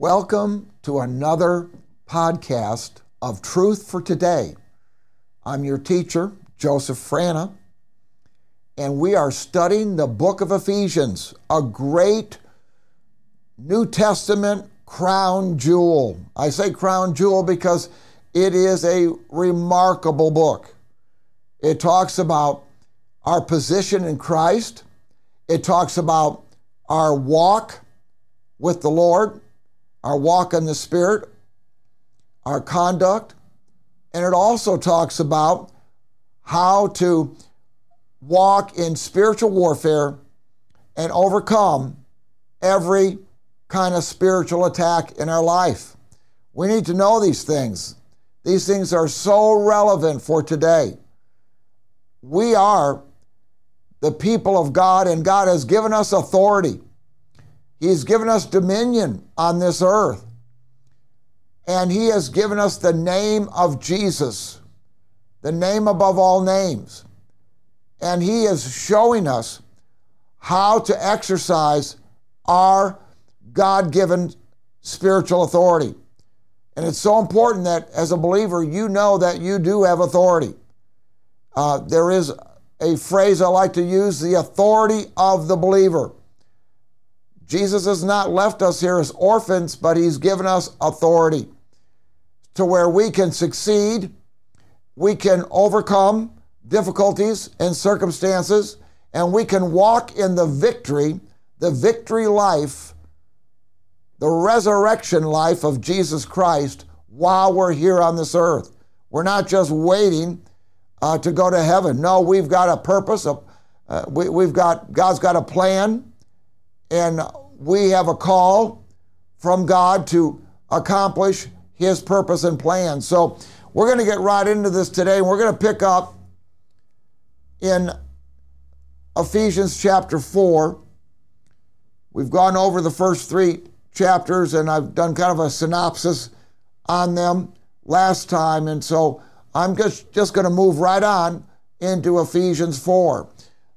Welcome to another podcast of Truth for Today. I'm your teacher, Joseph Frana, and we are studying the book of Ephesians, a great New Testament crown jewel. I say crown jewel because it is a remarkable book. It talks about our position in Christ, it talks about our walk with the Lord our walk in the Spirit, our conduct, and it also talks about how to walk in spiritual warfare and overcome every kind of spiritual attack in our life. We need to know these things. These things are so relevant for today. We are the people of God, and God has given us authority. He's given us dominion on this earth. And He has given us the name of Jesus, the name above all names. And He is showing us how to exercise our God given spiritual authority. And it's so important that as a believer, you know that you do have authority. Uh, there is a phrase I like to use the authority of the believer. Jesus has not left us here as orphans, but He's given us authority to where we can succeed, we can overcome difficulties and circumstances, and we can walk in the victory, the victory life, the resurrection life of Jesus Christ while we're here on this earth. We're not just waiting uh, to go to heaven. No, we've got a purpose. uh, we, we've got God's got a plan, and we have a call from God to accomplish His purpose and plan. So we're going to get right into this today, we're going to pick up in Ephesians chapter 4. We've gone over the first three chapters, and I've done kind of a synopsis on them last time, and so I'm just, just going to move right on into Ephesians 4.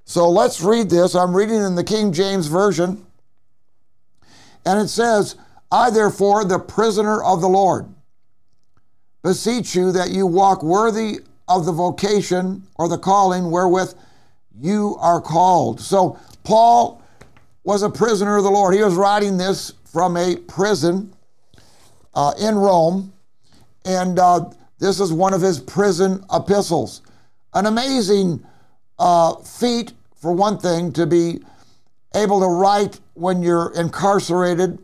So let's read this. I'm reading in the King James Version. And it says, I therefore, the prisoner of the Lord, beseech you that you walk worthy of the vocation or the calling wherewith you are called. So Paul was a prisoner of the Lord. He was writing this from a prison uh, in Rome, and uh, this is one of his prison epistles. An amazing uh, feat, for one thing, to be able to write when you're incarcerated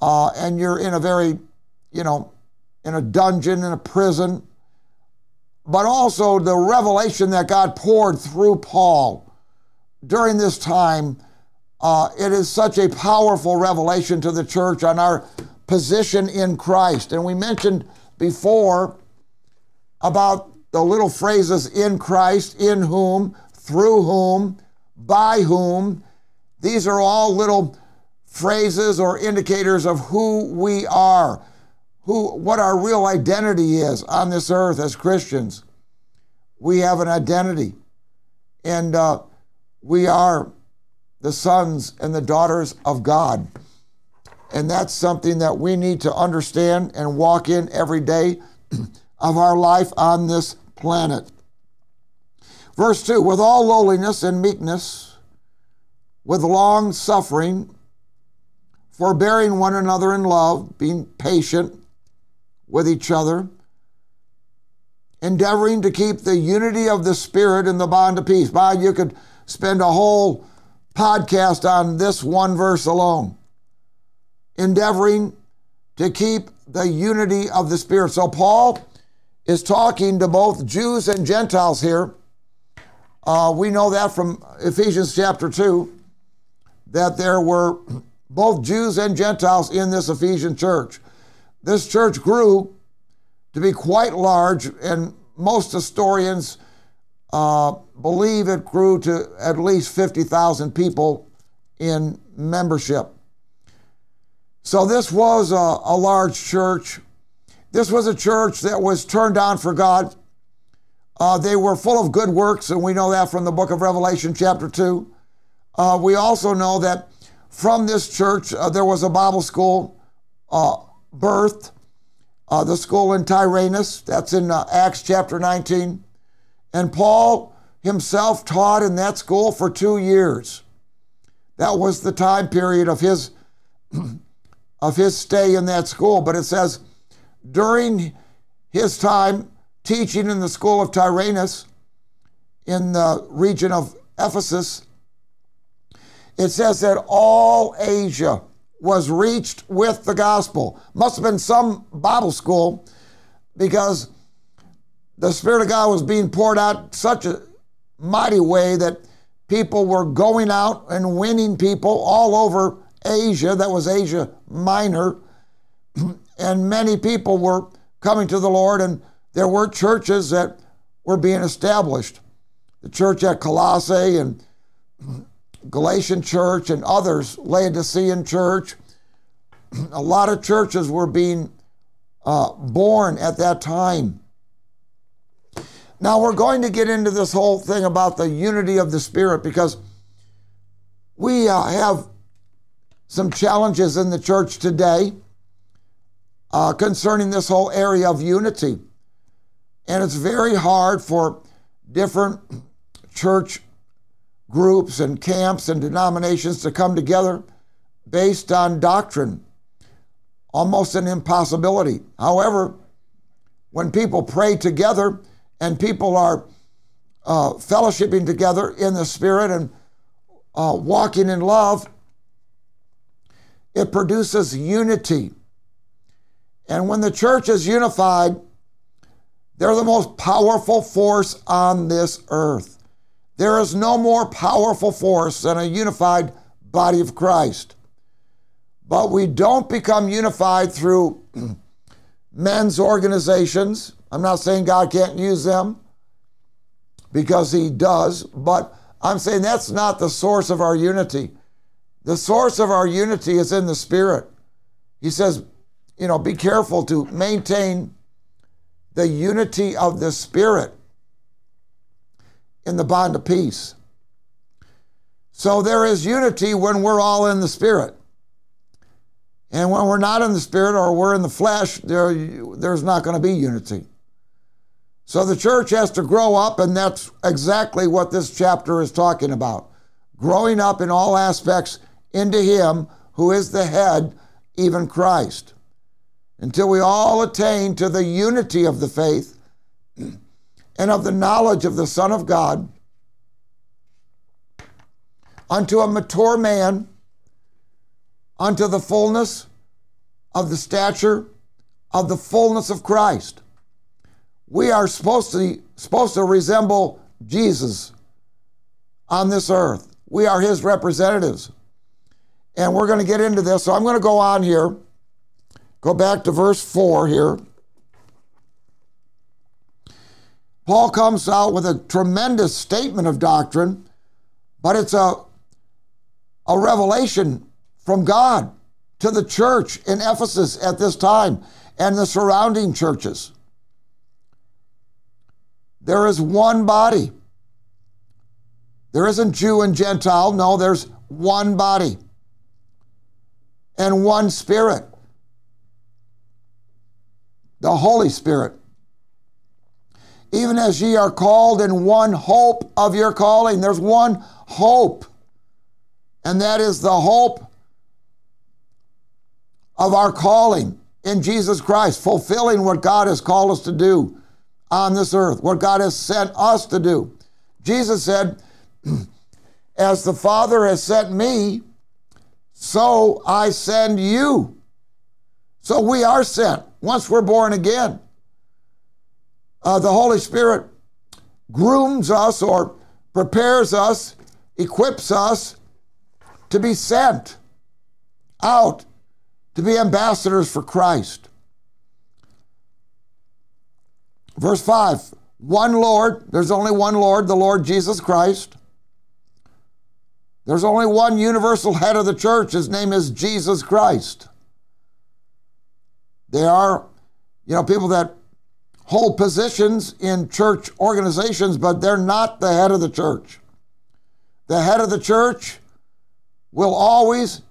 uh, and you're in a very, you know, in a dungeon, in a prison, but also the revelation that God poured through Paul during this time. Uh, it is such a powerful revelation to the church on our position in Christ. And we mentioned before about the little phrases in Christ, in whom, through whom, by whom, these are all little phrases or indicators of who we are, who what our real identity is on this earth as Christians. We have an identity, and uh, we are the sons and the daughters of God. And that's something that we need to understand and walk in every day of our life on this planet. Verse 2 With all lowliness and meekness, with long suffering, forbearing one another in love, being patient with each other, endeavoring to keep the unity of the Spirit in the bond of peace. By you could spend a whole podcast on this one verse alone. Endeavoring to keep the unity of the Spirit. So, Paul is talking to both Jews and Gentiles here. Uh, we know that from Ephesians chapter 2 that there were both Jews and Gentiles in this Ephesian church. This church grew to be quite large, and most historians uh, believe it grew to at least 50,000 people in membership. So, this was a, a large church. This was a church that was turned on for God. Uh, they were full of good works, and we know that from the book of Revelation, chapter 2. Uh, we also know that from this church uh, there was a Bible school uh, birthed uh, the school in Tyrannus. That's in uh, Acts chapter 19. And Paul himself taught in that school for two years. That was the time period of his of his stay in that school. But it says during his time teaching in the school of Tyrannus in the region of Ephesus, it says that all Asia was reached with the gospel. Must have been some Bible school because the Spirit of God was being poured out such a mighty way that people were going out and winning people all over Asia. That was Asia Minor. And many people were coming to the Lord, and there were churches that were being established. The church at Colossae and Galatian church and others, Laodicean church. A lot of churches were being uh, born at that time. Now, we're going to get into this whole thing about the unity of the Spirit because we uh, have some challenges in the church today uh, concerning this whole area of unity. And it's very hard for different church groups and camps and denominations to come together based on doctrine. Almost an impossibility. However, when people pray together and people are uh, fellowshipping together in the Spirit and uh, walking in love, it produces unity. And when the church is unified, they're the most powerful force on this earth. There is no more powerful force than a unified body of Christ. But we don't become unified through men's organizations. I'm not saying God can't use them because He does, but I'm saying that's not the source of our unity. The source of our unity is in the Spirit. He says, you know, be careful to maintain the unity of the Spirit in the bond of peace. So there is unity when we're all in the Spirit. And when we're not in the Spirit or we're in the flesh, there, there's not going to be unity. So the church has to grow up, and that's exactly what this chapter is talking about. Growing up in all aspects into Him who is the head, even Christ. Until we all attain to the unity of the faith and of the knowledge of the Son of God, unto a mature man, unto the fullness of the stature of the fullness of Christ. We are supposed to, supposed to resemble Jesus on this earth. We are his representatives. And we're going to get into this. So I'm going to go on here. Go back to verse 4 here. Paul comes out with a tremendous statement of doctrine, but it's a, a revelation from God to the church in Ephesus at this time and the surrounding churches. There is one body. There isn't Jew and Gentile. No, there's one body and one Spirit, the Holy Spirit. Even as ye are called in one hope of your calling, there's one hope, and that is the hope of our calling in Jesus Christ, fulfilling what God has called us to do on this earth, what God has sent us to do. Jesus said, As the Father has sent me, so I send you. So we are sent once we're born again. Uh, the Holy Spirit grooms us or prepares us, equips us to be sent out to be ambassadors for Christ. Verse 5 one Lord, there's only one Lord, the Lord Jesus Christ. There's only one universal head of the church. His name is Jesus Christ. There are, you know, people that hold positions in church organizations, but they're not the head of the church. The head of the church will always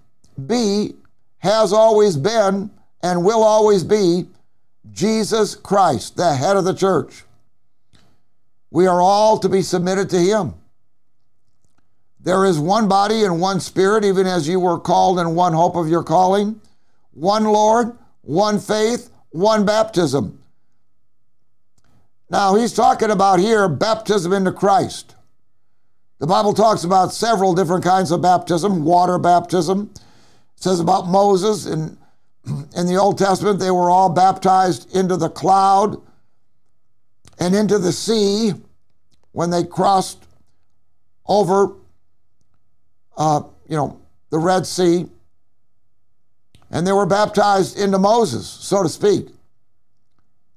be, has always been and will always be Jesus Christ, the head of the church. We are all to be submitted to him. There is one body and one spirit, even as you were called in one hope of your calling, one Lord, one faith, one baptism. Now, he's talking about here baptism into Christ. The Bible talks about several different kinds of baptism, water baptism. It says about Moses in, in the Old Testament, they were all baptized into the cloud and into the sea when they crossed over, uh, you know, the Red Sea. And they were baptized into Moses, so to speak,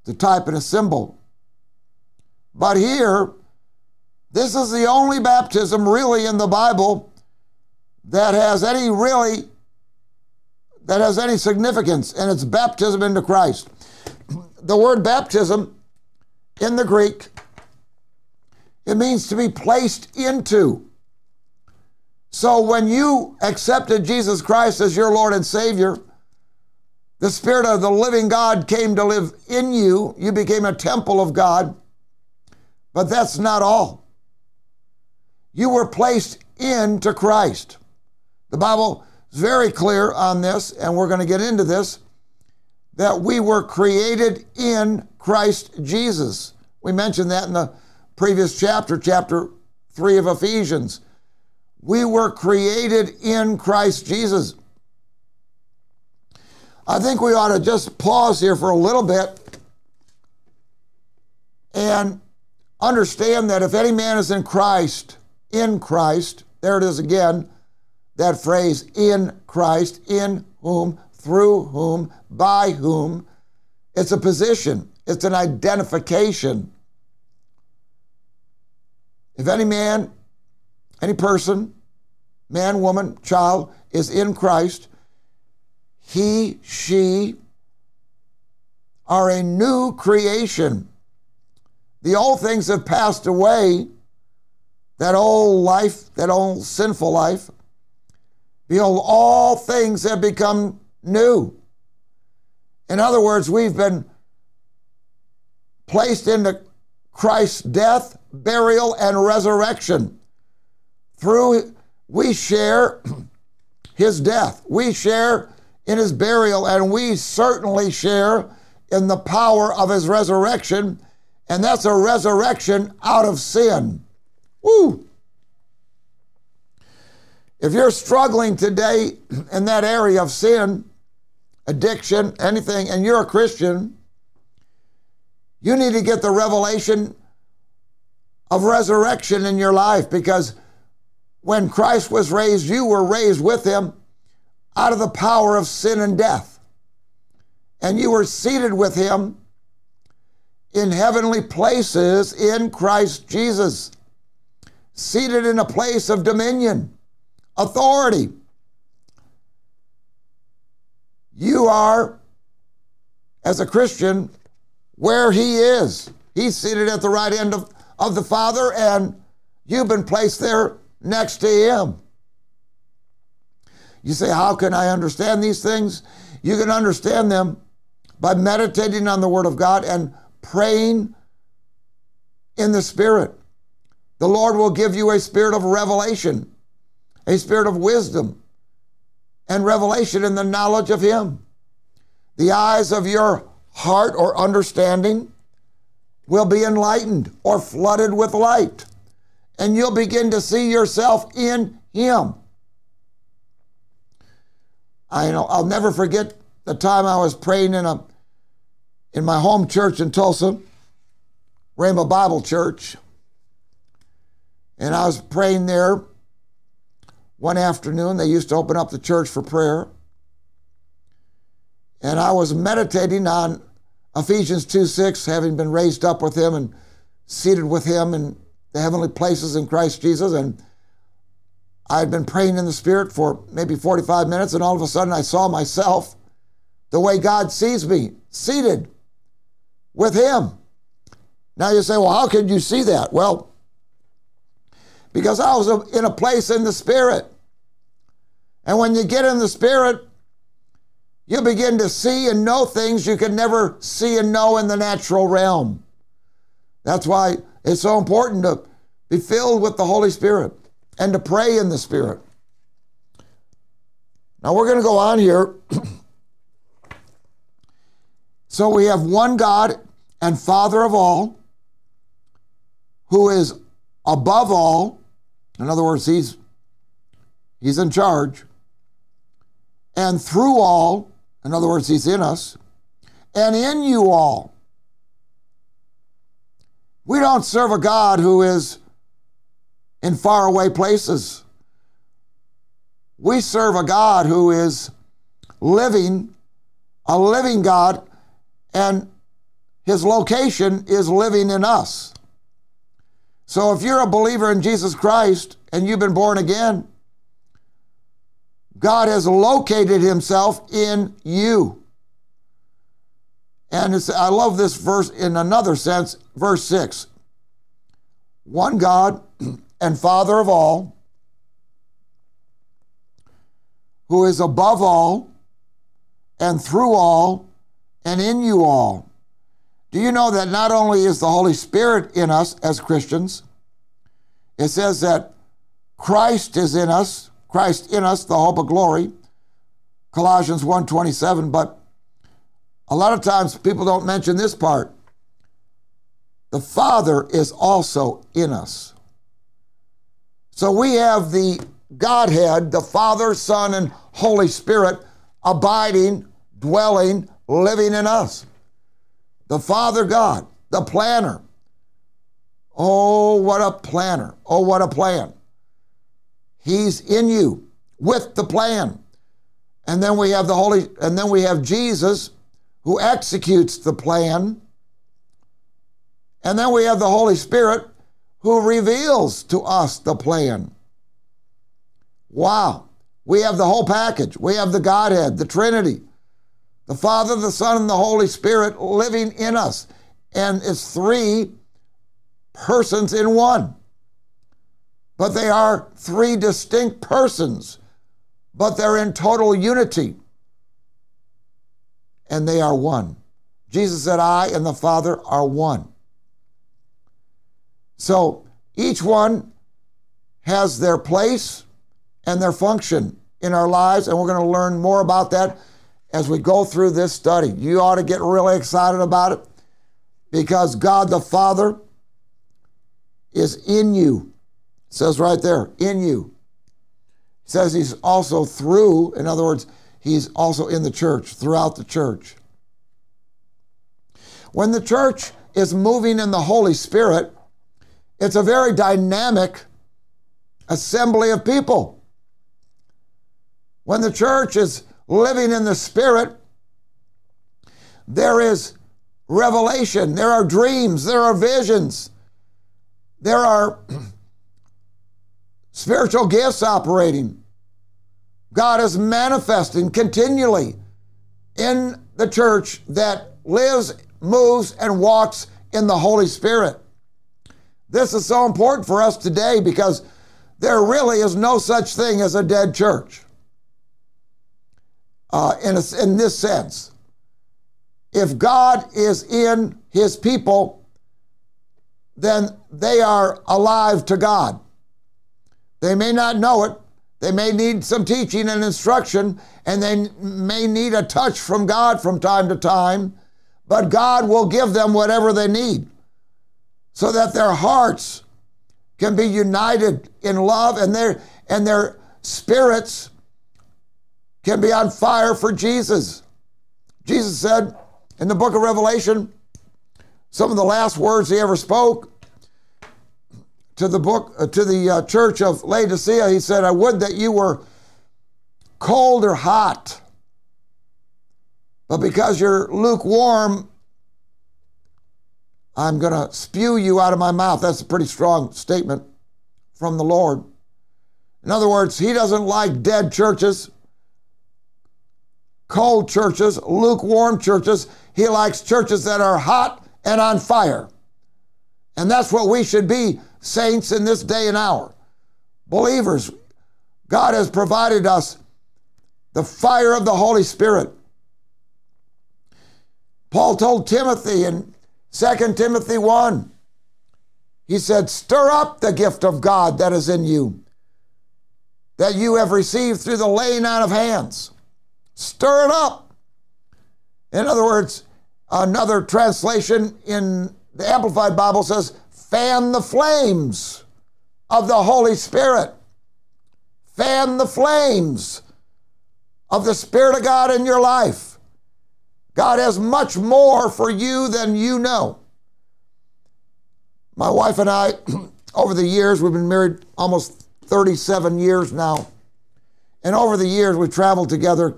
the type and a symbol. But here, this is the only baptism really in the Bible that has any really that has any significance, and it's baptism into Christ. The word baptism in the Greek, it means to be placed into. So when you accepted Jesus Christ as your Lord and Savior, the Spirit of the living God came to live in you. You became a temple of God. But that's not all. You were placed into Christ. The Bible is very clear on this, and we're going to get into this that we were created in Christ Jesus. We mentioned that in the previous chapter, chapter 3 of Ephesians. We were created in Christ Jesus. I think we ought to just pause here for a little bit and understand that if any man is in Christ, in Christ, there it is again, that phrase, in Christ, in whom, through whom, by whom, it's a position, it's an identification. If any man, any person, man, woman, child, is in Christ, he, she are a new creation. The old things have passed away, that old life, that old sinful life. Behold, all things have become new. In other words, we've been placed into Christ's death, burial, and resurrection. Through we share his death. We share in his burial, and we certainly share in the power of his resurrection, and that's a resurrection out of sin. Woo! If you're struggling today in that area of sin, addiction, anything, and you're a Christian, you need to get the revelation of resurrection in your life because when Christ was raised, you were raised with him out of the power of sin and death. And you were seated with him in heavenly places in Christ Jesus, seated in a place of dominion, authority. You are, as a Christian, where he is. He's seated at the right hand of, of the Father, and you've been placed there next to him. You say, How can I understand these things? You can understand them by meditating on the Word of God and praying in the Spirit. The Lord will give you a spirit of revelation, a spirit of wisdom, and revelation in the knowledge of Him. The eyes of your heart or understanding will be enlightened or flooded with light, and you'll begin to see yourself in Him. I know I'll never forget the time I was praying in a in my home church in Tulsa, Rhema Bible Church. And I was praying there one afternoon. They used to open up the church for prayer. And I was meditating on Ephesians 2 6, having been raised up with him and seated with him in the heavenly places in Christ Jesus. And I had been praying in the Spirit for maybe 45 minutes, and all of a sudden I saw myself the way God sees me, seated with Him. Now you say, well, how could you see that? Well, because I was in a place in the Spirit. And when you get in the Spirit, You begin to see and know things you could never see and know in the natural realm. That's why it's so important to be filled with the Holy Spirit and to pray in the Spirit. Now we're going to go on here. so we have one God and Father of all, who is above all. In other words, he's he's in charge. And through all, in other words, he's in us, and in you all. We don't serve a God who is in faraway places. We serve a God who is living, a living God, and his location is living in us. So if you're a believer in Jesus Christ and you've been born again, God has located himself in you. And I love this verse in another sense, verse 6. One God and Father of all, who is above all and through all and in you all. Do you know that not only is the Holy Spirit in us as Christians, it says that Christ is in us, Christ in us, the hope of glory, Colossians 1:27, but a lot of times people don't mention this part. The Father is also in us. So we have the Godhead, the Father, Son, and Holy Spirit abiding, dwelling, living in us. The Father God, the planner. Oh, what a planner. Oh, what a plan. He's in you with the plan. And then we have the Holy, and then we have Jesus who executes the plan. And then we have the Holy Spirit who reveals to us the plan. Wow. We have the whole package. We have the Godhead, the Trinity, the Father, the Son, and the Holy Spirit living in us. And it's three persons in one. But they are three distinct persons, but they're in total unity. And they are one. Jesus said, I and the Father are one. So each one has their place and their function in our lives, and we're going to learn more about that as we go through this study. You ought to get really excited about it because God the Father is in you. It says right there, in you. It says he's also through, in other words, he's also in the church, throughout the church. When the church is moving in the Holy Spirit, it's a very dynamic assembly of people. When the church is living in the Spirit, there is revelation, there are dreams, there are visions, there are spiritual gifts operating. God is manifesting continually in the church that lives, moves, and walks in the Holy Spirit. This is so important for us today because there really is no such thing as a dead church uh, in, a, in this sense. If God is in his people, then they are alive to God. They may not know it. They may need some teaching and instruction, and they may need a touch from God from time to time, but God will give them whatever they need so that their hearts can be united in love and their, and their spirits can be on fire for Jesus. Jesus said in the book of Revelation, some of the last words he ever spoke to the book uh, to the uh, church of Laodicea, he said, "I would that you were cold or hot, but because you're lukewarm, I'm going to spew you out of my mouth." That's a pretty strong statement from the Lord. In other words, he doesn't like dead churches cold churches, lukewarm churches. He likes churches that are hot and on fire. And that's what we should be, saints, in this day and hour. Believers, God has provided us the fire of the Holy Spirit Paul told Timothy in 2 Timothy 1, he said, Stir up the gift of God that is in you, that you have received through the laying on of hands. Stir it up. In other words, another translation in the Amplified Bible says, fan the flames of the Holy Spirit. Fan the flames of the Spirit of God in your life. God has much more for you than you know. My wife and I, over the years, we've been married almost 37 years now. And over the years, we've traveled together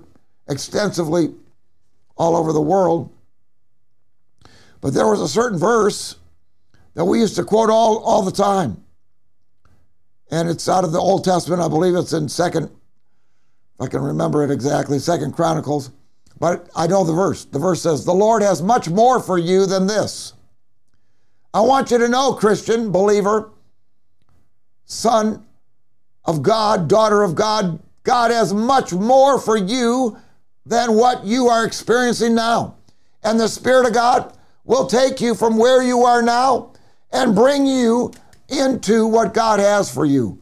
extensively all over the world. But there was a certain verse that we used to quote all, all the time. And it's out of the Old Testament. I believe it's in Second, if I can remember it exactly, Second Chronicles. But I know the verse. The verse says, The Lord has much more for you than this. I want you to know, Christian, believer, son of God, daughter of God, God has much more for you than what you are experiencing now. And the Spirit of God will take you from where you are now and bring you into what God has for you.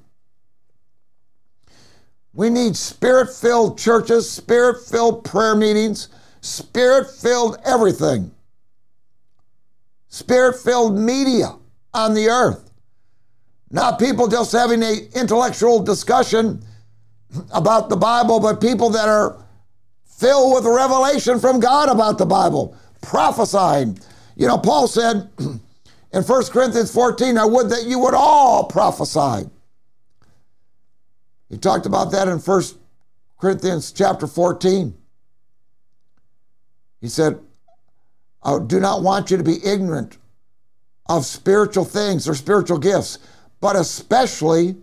We need spirit filled churches, spirit filled prayer meetings, spirit filled everything, spirit filled media on the earth. Not people just having an intellectual discussion about the Bible, but people that are filled with revelation from God about the Bible, prophesying. You know, Paul said in 1 Corinthians 14, I would that you would all prophesy. He talked about that in 1 Corinthians chapter 14. He said, I do not want you to be ignorant of spiritual things or spiritual gifts, but especially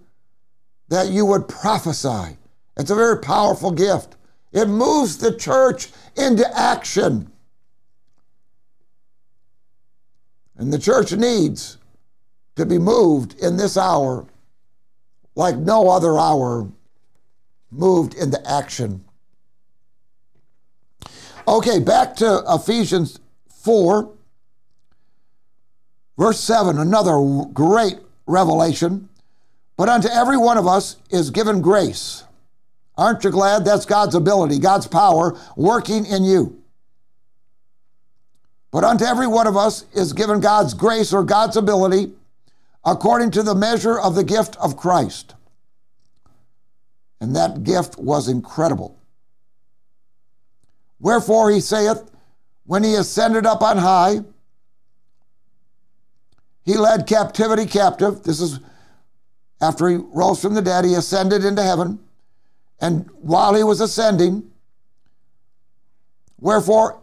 that you would prophesy. It's a very powerful gift. It moves the church into action. And the church needs to be moved in this hour like no other hour moved into action. Okay, back to Ephesians 4, verse 7, another great revelation. But unto every one of us is given grace Aren't you glad that's God's ability, God's power working in you? But unto every one of us is given God's grace or God's ability according to the measure of the gift of Christ. And that gift was incredible. Wherefore he saith, when he ascended up on high, he led captivity captive. This is after he rose from the dead, he ascended into heaven. And while he was ascending, wherefore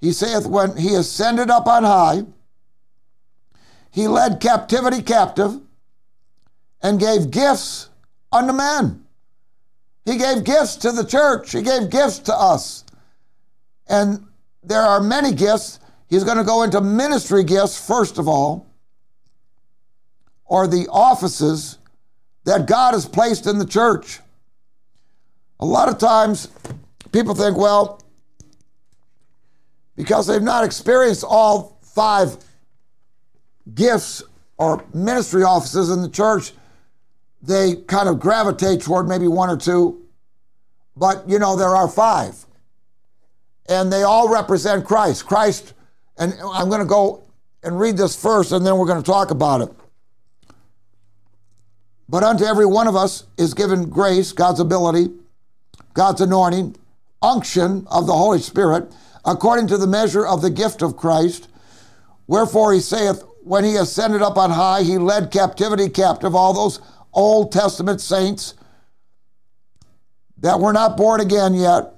he saith, when he ascended up on high, he led captivity captive and gave gifts unto men. He gave gifts to the church, he gave gifts to us. And there are many gifts. He's going to go into ministry gifts, first of all, or the offices that God has placed in the church. A lot of times people think, well, because they've not experienced all five gifts or ministry offices in the church, they kind of gravitate toward maybe one or two. But, you know, there are five. And they all represent Christ. Christ, and I'm going to go and read this first, and then we're going to talk about it. But unto every one of us is given grace, God's ability God's anointing, unction of the Holy Spirit, according to the measure of the gift of Christ. Wherefore he saith, when he ascended up on high, he led captivity captive, all those Old Testament saints that were not born again yet.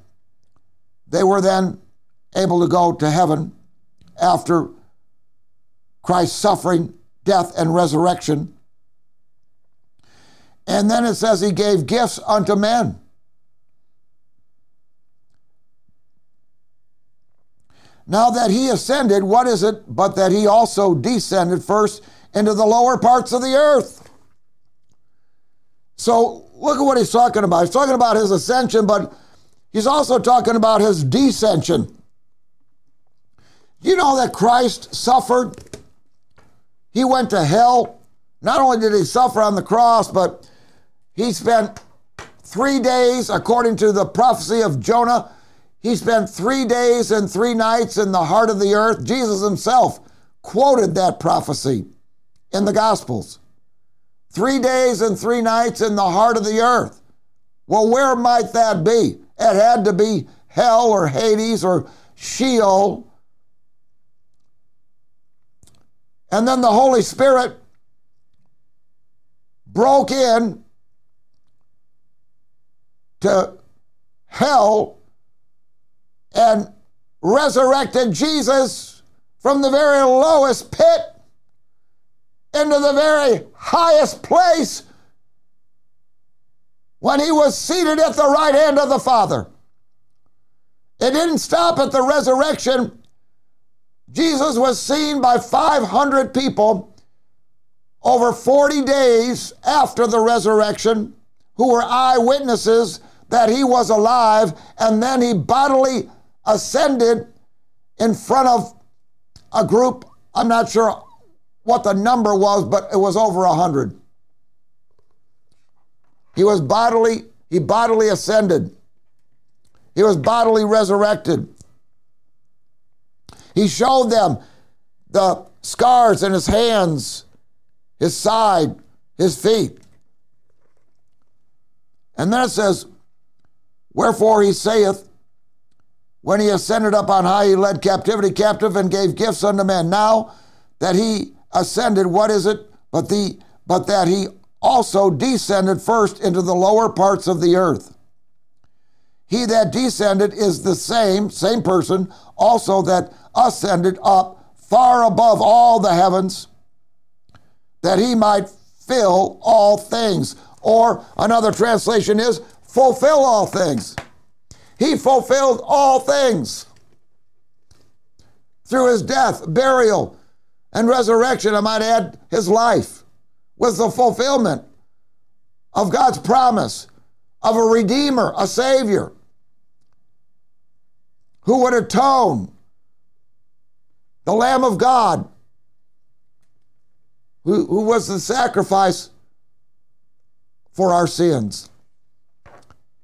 They were then able to go to heaven after Christ's suffering, death, and resurrection. And then it says he gave gifts unto men. Now that he ascended, what is it but that he also descended first into the lower parts of the earth? So look at what he's talking about. He's talking about his ascension, but he's also talking about his descension. You know that Christ suffered? He went to hell. Not only did he suffer on the cross, but he spent three days, according to the prophecy of Jonah, he spent three days and three nights in the heart of the earth. Jesus himself quoted that prophecy in the Gospels. Three days and three nights in the heart of the earth. Well, where might that be? It had to be hell or Hades or Sheol. And then the Holy Spirit broke in to hell and resurrected Jesus from the very lowest pit into the very highest place when he was seated at the right hand of the Father. It didn't stop at the resurrection. Jesus was seen by 500 people over 40 days after the resurrection who were eyewitnesses that he was alive, and then he bodily ascended in front of a group. I'm not sure what the number was, but it was over a hundred. He was bodily, he bodily ascended. He was bodily resurrected. He showed them the scars in his hands, his side, his feet. And then it says, Wherefore he saith, When he ascended up on high, he led captivity captive and gave gifts unto men. Now that he ascended, what is it? But the but that he also descended first into the lower parts of the earth. He that descended is the same, same person, also that ascended up far above all the heavens, that he might fill all things. Or another translation is fulfill all things. He fulfilled all things through his death, burial, and resurrection. I might add, his life was the fulfillment of God's promise of a Redeemer, a Savior, who would atone, the Lamb of God, who, who was the sacrifice for our sins.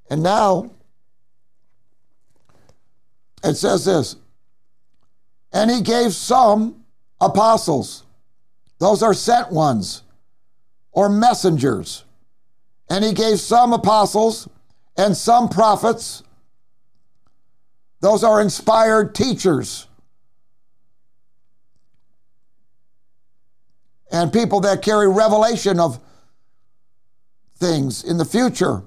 And now it says this and he gave some apostles, those are sent ones or messengers. And he gave some apostles and some prophets, those are inspired teachers. And people that carry revelation of things in the future.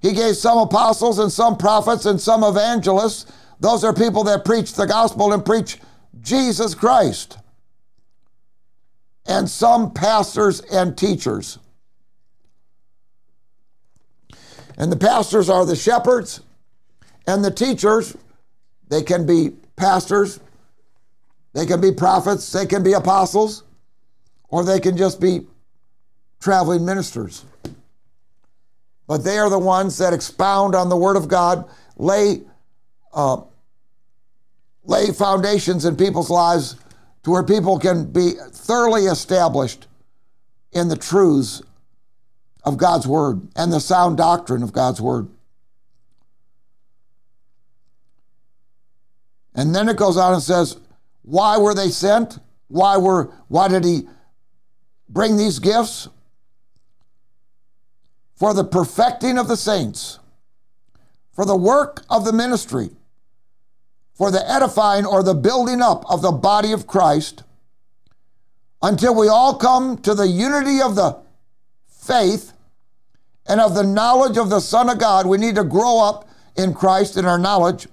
He gave some apostles and some prophets and some evangelists. Those are people that preach the gospel and preach Jesus Christ. And some pastors and teachers. And the pastors are the shepherds, and the teachers, they can be pastors, they can be prophets, they can be apostles, or they can just be traveling ministers. But they are the ones that expound on the Word of God, lay, uh, lay foundations in people's lives to where people can be thoroughly established in the truths of God's Word and the sound doctrine of God's Word. And then it goes on and says, why were they sent? Why were why did he bring these gifts? for the perfecting of the saints, for the work of the ministry, for the edifying or the building up of the body of Christ, until we all come to the unity of the faith and of the knowledge of the Son of God. We need to grow up in Christ in our knowledge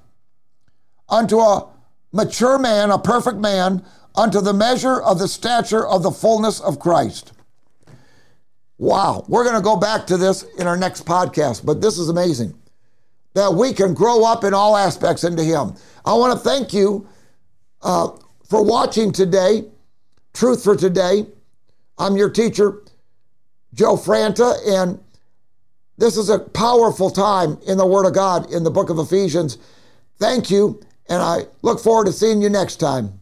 unto a mature man, a perfect man, unto the measure of the stature of the fullness of Christ. Wow. We're going to go back to this in our next podcast, but this is amazing that we can grow up in all aspects into Him. I want to thank you uh, for watching today, Truth for Today. I'm your teacher, Joe Franta, and this is a powerful time in the Word of God in the book of Ephesians. Thank you, And I look forward to seeing you next time.